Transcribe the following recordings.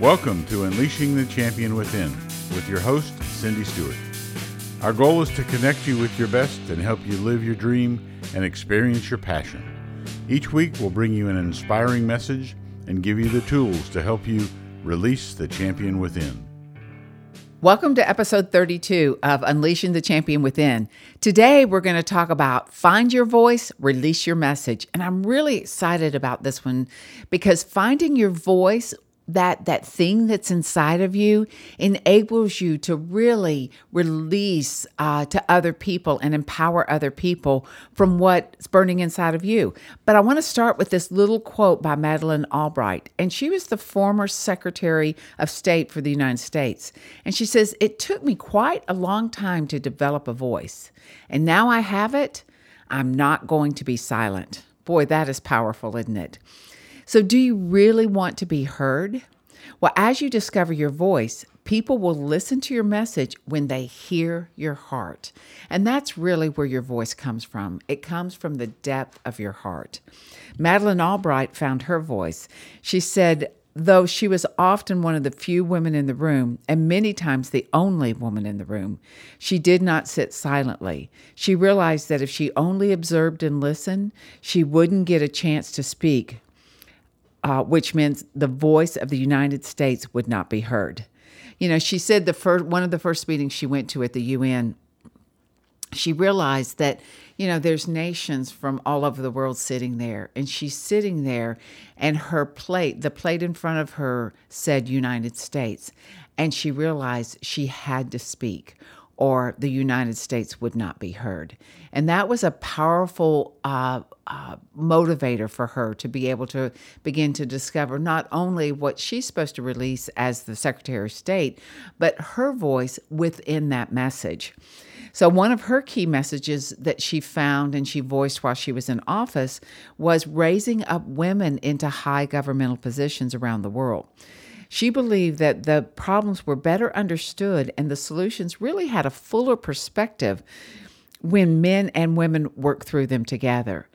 Welcome to Unleashing the Champion Within with your host, Cindy Stewart. Our goal is to connect you with your best and help you live your dream and experience your passion. Each week, we'll bring you an inspiring message and give you the tools to help you release the champion within. Welcome to episode 32 of Unleashing the Champion Within. Today, we're going to talk about find your voice, release your message. And I'm really excited about this one because finding your voice that that thing that's inside of you enables you to really release uh, to other people and empower other people from what's burning inside of you. But i want to start with this little quote by madeleine albright and she was the former secretary of state for the united states. And she says it took me quite a long time to develop a voice and now i have it i'm not going to be silent. Boy that is powerful isn't it so, do you really want to be heard? Well, as you discover your voice, people will listen to your message when they hear your heart. And that's really where your voice comes from. It comes from the depth of your heart. Madeleine Albright found her voice. She said, though she was often one of the few women in the room, and many times the only woman in the room, she did not sit silently. She realized that if she only observed and listened, she wouldn't get a chance to speak uh, which means the voice of the United States would not be heard. You know, she said the first one of the first meetings she went to at the UN, she realized that you know there's nations from all over the world sitting there, and she's sitting there, and her plate, the plate in front of her, said United States, and she realized she had to speak or the United States would not be heard. And that was a powerful uh, uh, motivator for her to be able to begin to discover not only what she's supposed to release as the Secretary of State, but her voice within that message. So, one of her key messages that she found and she voiced while she was in office was raising up women into high governmental positions around the world. She believed that the problems were better understood and the solutions really had a fuller perspective when men and women work through them together.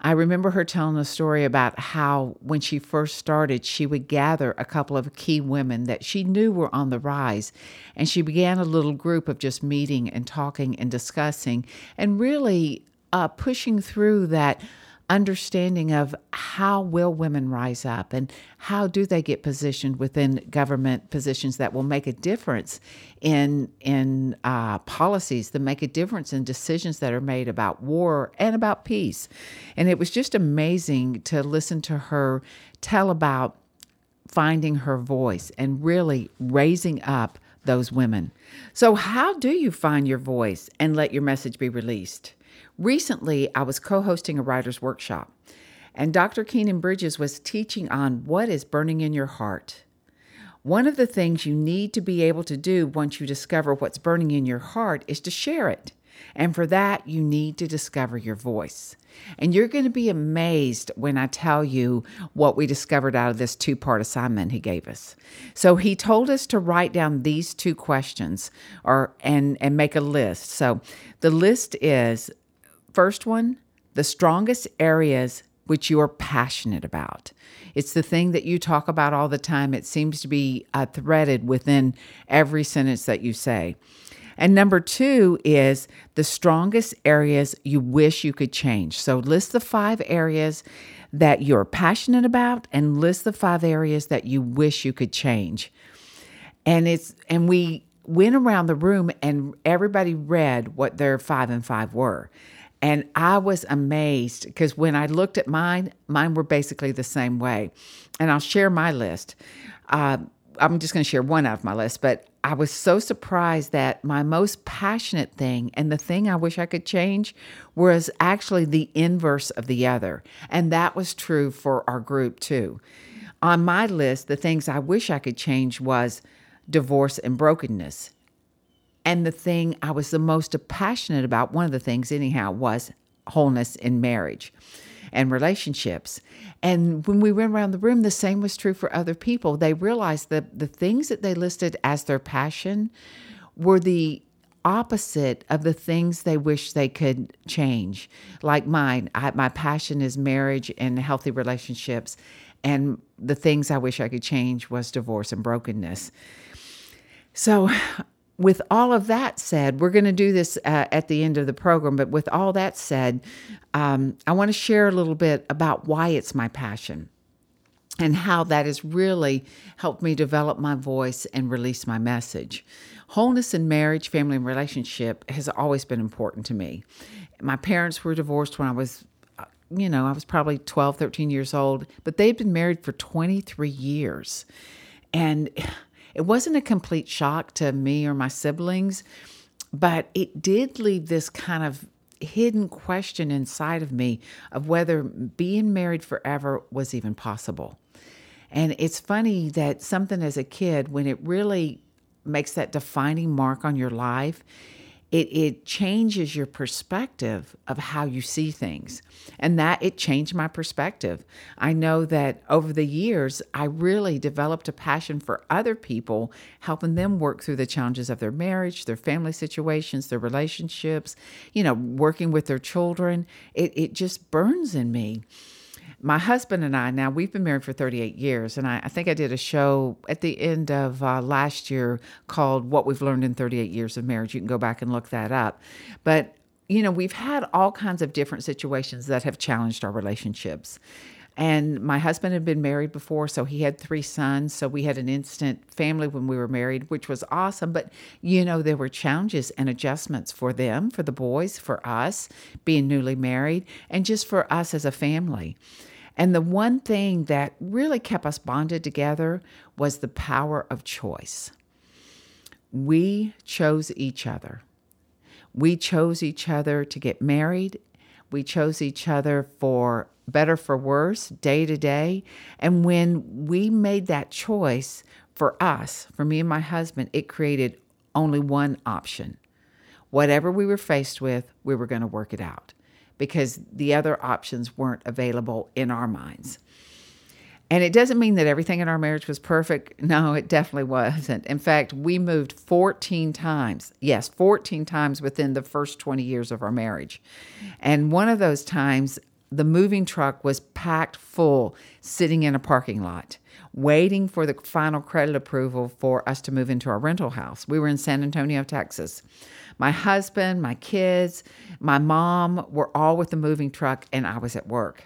I remember her telling a story about how, when she first started, she would gather a couple of key women that she knew were on the rise. And she began a little group of just meeting and talking and discussing and really uh, pushing through that understanding of how will women rise up and how do they get positioned within government positions that will make a difference in in uh, policies that make a difference in decisions that are made about war and about peace. And it was just amazing to listen to her tell about finding her voice and really raising up those women. So how do you find your voice and let your message be released Recently, I was co hosting a writer's workshop, and Dr. Keenan Bridges was teaching on what is burning in your heart. One of the things you need to be able to do once you discover what's burning in your heart is to share it. And for that, you need to discover your voice. And you're going to be amazed when I tell you what we discovered out of this two part assignment he gave us. So he told us to write down these two questions or and and make a list. So the list is First one, the strongest areas which you are passionate about. It's the thing that you talk about all the time. It seems to be uh, threaded within every sentence that you say. And number two is the strongest areas you wish you could change. So list the five areas that you're passionate about and list the five areas that you wish you could change. And it's and we went around the room and everybody read what their five and five were. And I was amazed because when I looked at mine, mine were basically the same way. And I'll share my list. Uh, I'm just going to share one out of my list, but I was so surprised that my most passionate thing and the thing I wish I could change was actually the inverse of the other. And that was true for our group too. On my list, the things I wish I could change was divorce and brokenness. And the thing I was the most passionate about, one of the things, anyhow, was wholeness in marriage and relationships. And when we went around the room, the same was true for other people. They realized that the things that they listed as their passion were the opposite of the things they wish they could change. Like mine, I, my passion is marriage and healthy relationships. and the things I wish I could change was divorce and brokenness. So, with all of that said, we're going to do this uh, at the end of the program. But with all that said, um, I want to share a little bit about why it's my passion and how that has really helped me develop my voice and release my message. Wholeness in marriage, family, and relationship has always been important to me. My parents were divorced when I was you know, I was probably 12, 13 years old, but they'd been married for 23 years. And it wasn't a complete shock to me or my siblings, but it did leave this kind of hidden question inside of me of whether being married forever was even possible. And it's funny that something as a kid, when it really makes that defining mark on your life, it, it changes your perspective of how you see things. And that it changed my perspective. I know that over the years, I really developed a passion for other people, helping them work through the challenges of their marriage, their family situations, their relationships, you know, working with their children. It, it just burns in me my husband and I, now we've been married for 38 years, and I, I think I did a show at the end of uh, last year called What We've Learned in 38 Years of Marriage. You can go back and look that up. But, you know, we've had all kinds of different situations that have challenged our relationships. And my husband had been married before, so he had three sons. So we had an instant family when we were married, which was awesome. But, you know, there were challenges and adjustments for them, for the boys, for us being newly married, and just for us as a family. And the one thing that really kept us bonded together was the power of choice. We chose each other. We chose each other to get married. We chose each other for better for worse, day to day. And when we made that choice for us, for me and my husband, it created only one option. Whatever we were faced with, we were going to work it out because the other options weren't available in our minds. And it doesn't mean that everything in our marriage was perfect. No, it definitely wasn't. In fact, we moved 14 times. Yes, 14 times within the first 20 years of our marriage. And one of those times, the moving truck was packed full, sitting in a parking lot, waiting for the final credit approval for us to move into our rental house. We were in San Antonio, Texas. My husband, my kids, my mom were all with the moving truck, and I was at work.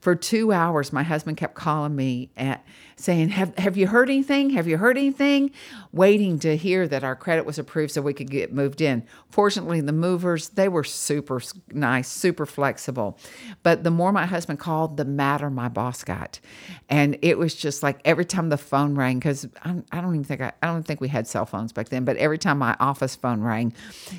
For two hours, my husband kept calling me at saying, have, have you heard anything? Have you heard anything? Waiting to hear that our credit was approved so we could get moved in. Fortunately, the movers, they were super nice, super flexible. But the more my husband called, the madder my boss got. And it was just like every time the phone rang, because I, don't even think I, I don't think we had cell phones back then, but every time my office phone rang,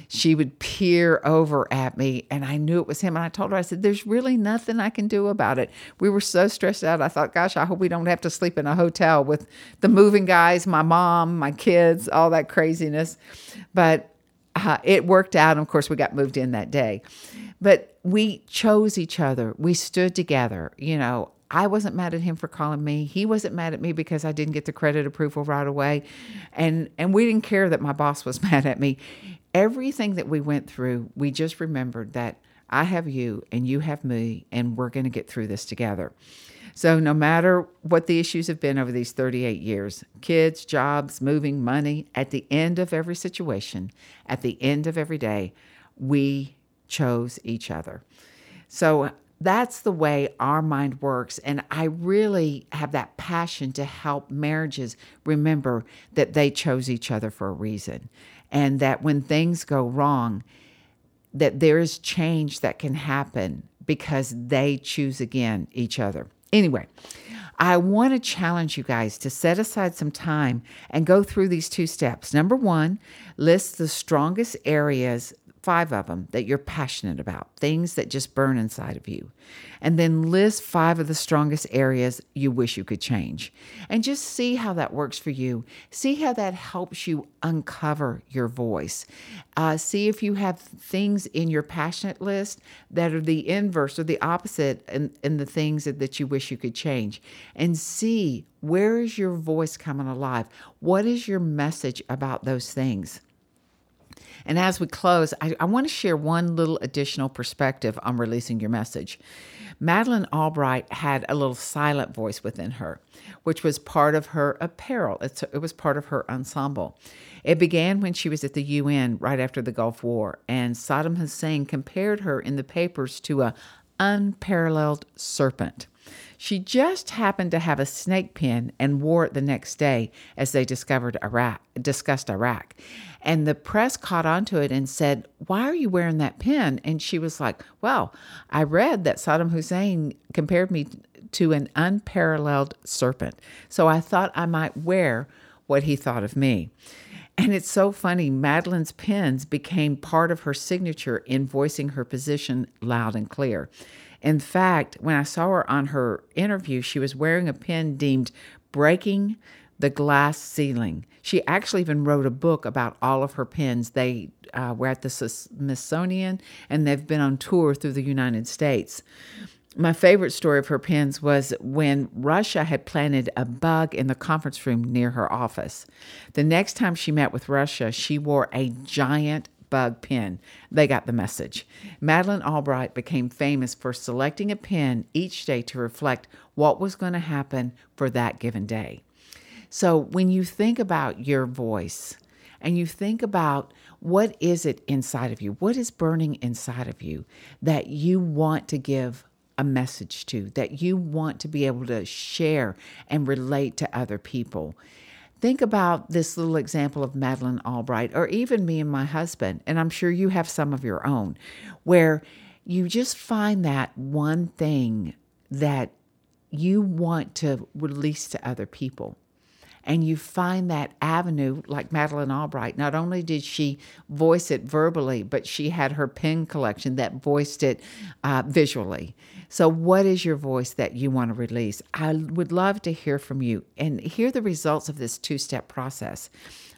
she would peer over at me and I knew it was him. And I told her, I said, there's really nothing I can do about it. We were so stressed out. I thought, gosh, I hope we don't have to sleep in a hotel with the moving guys, my mom, my kids, all that craziness. But uh, it worked out. And of course, we got moved in that day. But we chose each other. We stood together. You know, I wasn't mad at him for calling me. He wasn't mad at me because I didn't get the credit approval right away. And and we didn't care that my boss was mad at me. Everything that we went through, we just remembered that I have you and you have me and we're going to get through this together. So, no matter what the issues have been over these 38 years kids, jobs, moving, money at the end of every situation, at the end of every day, we chose each other. So, that's the way our mind works. And I really have that passion to help marriages remember that they chose each other for a reason. And that when things go wrong, that there is change that can happen because they choose again each other. Anyway, I want to challenge you guys to set aside some time and go through these two steps. Number one, list the strongest areas five of them that you're passionate about, things that just burn inside of you. And then list five of the strongest areas you wish you could change. And just see how that works for you. See how that helps you uncover your voice. Uh, see if you have things in your passionate list that are the inverse or the opposite in, in the things that, that you wish you could change. And see where is your voice coming alive? What is your message about those things? And as we close, I, I want to share one little additional perspective on releasing your message. Madeleine Albright had a little silent voice within her, which was part of her apparel. It's, it was part of her ensemble. It began when she was at the UN right after the Gulf War, and Saddam Hussein compared her in the papers to a unparalleled serpent. She just happened to have a snake pin and wore it the next day as they discovered Iraq, discussed Iraq. And the press caught onto it and said, Why are you wearing that pin? And she was like, Well, I read that Saddam Hussein compared me to an unparalleled serpent. So I thought I might wear what he thought of me. And it's so funny. Madeleine's pins became part of her signature in voicing her position loud and clear. In fact, when I saw her on her interview, she was wearing a pin deemed breaking the glass ceiling. She actually even wrote a book about all of her pins. They uh, were at the Smithsonian and they've been on tour through the United States. My favorite story of her pins was when Russia had planted a bug in the conference room near her office. The next time she met with Russia, she wore a giant bug pin. They got the message. Madeleine Albright became famous for selecting a pin each day to reflect what was going to happen for that given day. So when you think about your voice and you think about what is it inside of you, what is burning inside of you that you want to give a message to, that you want to be able to share and relate to other people. Think about this little example of Madeleine Albright, or even me and my husband, and I'm sure you have some of your own, where you just find that one thing that you want to release to other people and you find that avenue like Madeleine Albright. Not only did she voice it verbally, but she had her pen collection that voiced it uh, visually. So, what is your voice that you want to release? I would love to hear from you and hear the results of this two step process.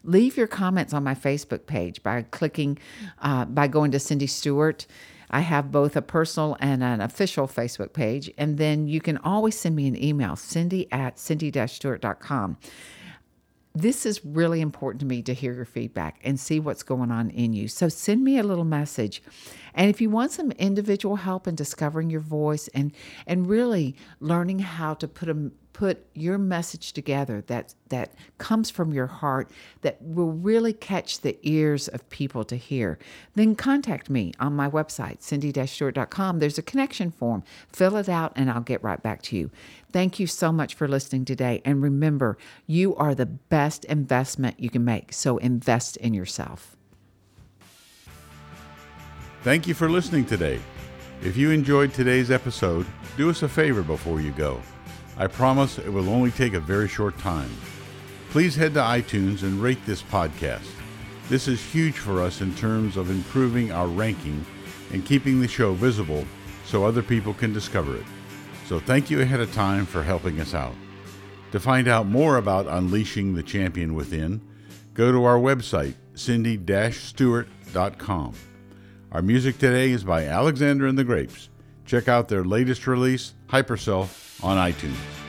Leave your comments on my Facebook page by clicking, uh, by going to Cindy Stewart. I have both a personal and an official Facebook page. And then you can always send me an email, cindy at cindy-stewart.com this is really important to me to hear your feedback and see what's going on in you. So send me a little message. And if you want some individual help in discovering your voice and and really learning how to put a put your message together that that comes from your heart that will really catch the ears of people to hear, then contact me on my website, cindy-stewart.com. There's a connection form. Fill it out and I'll get right back to you. Thank you so much for listening today. And remember, you are the best investment you can make. So invest in yourself. Thank you for listening today. If you enjoyed today's episode, do us a favor before you go I promise it will only take a very short time. Please head to iTunes and rate this podcast. This is huge for us in terms of improving our ranking and keeping the show visible so other people can discover it. So thank you ahead of time for helping us out. To find out more about unleashing the champion within, go to our website, cindy-stewart.com. Our music today is by Alexander and the Grapes. Check out their latest release, Hyperself, on iTunes.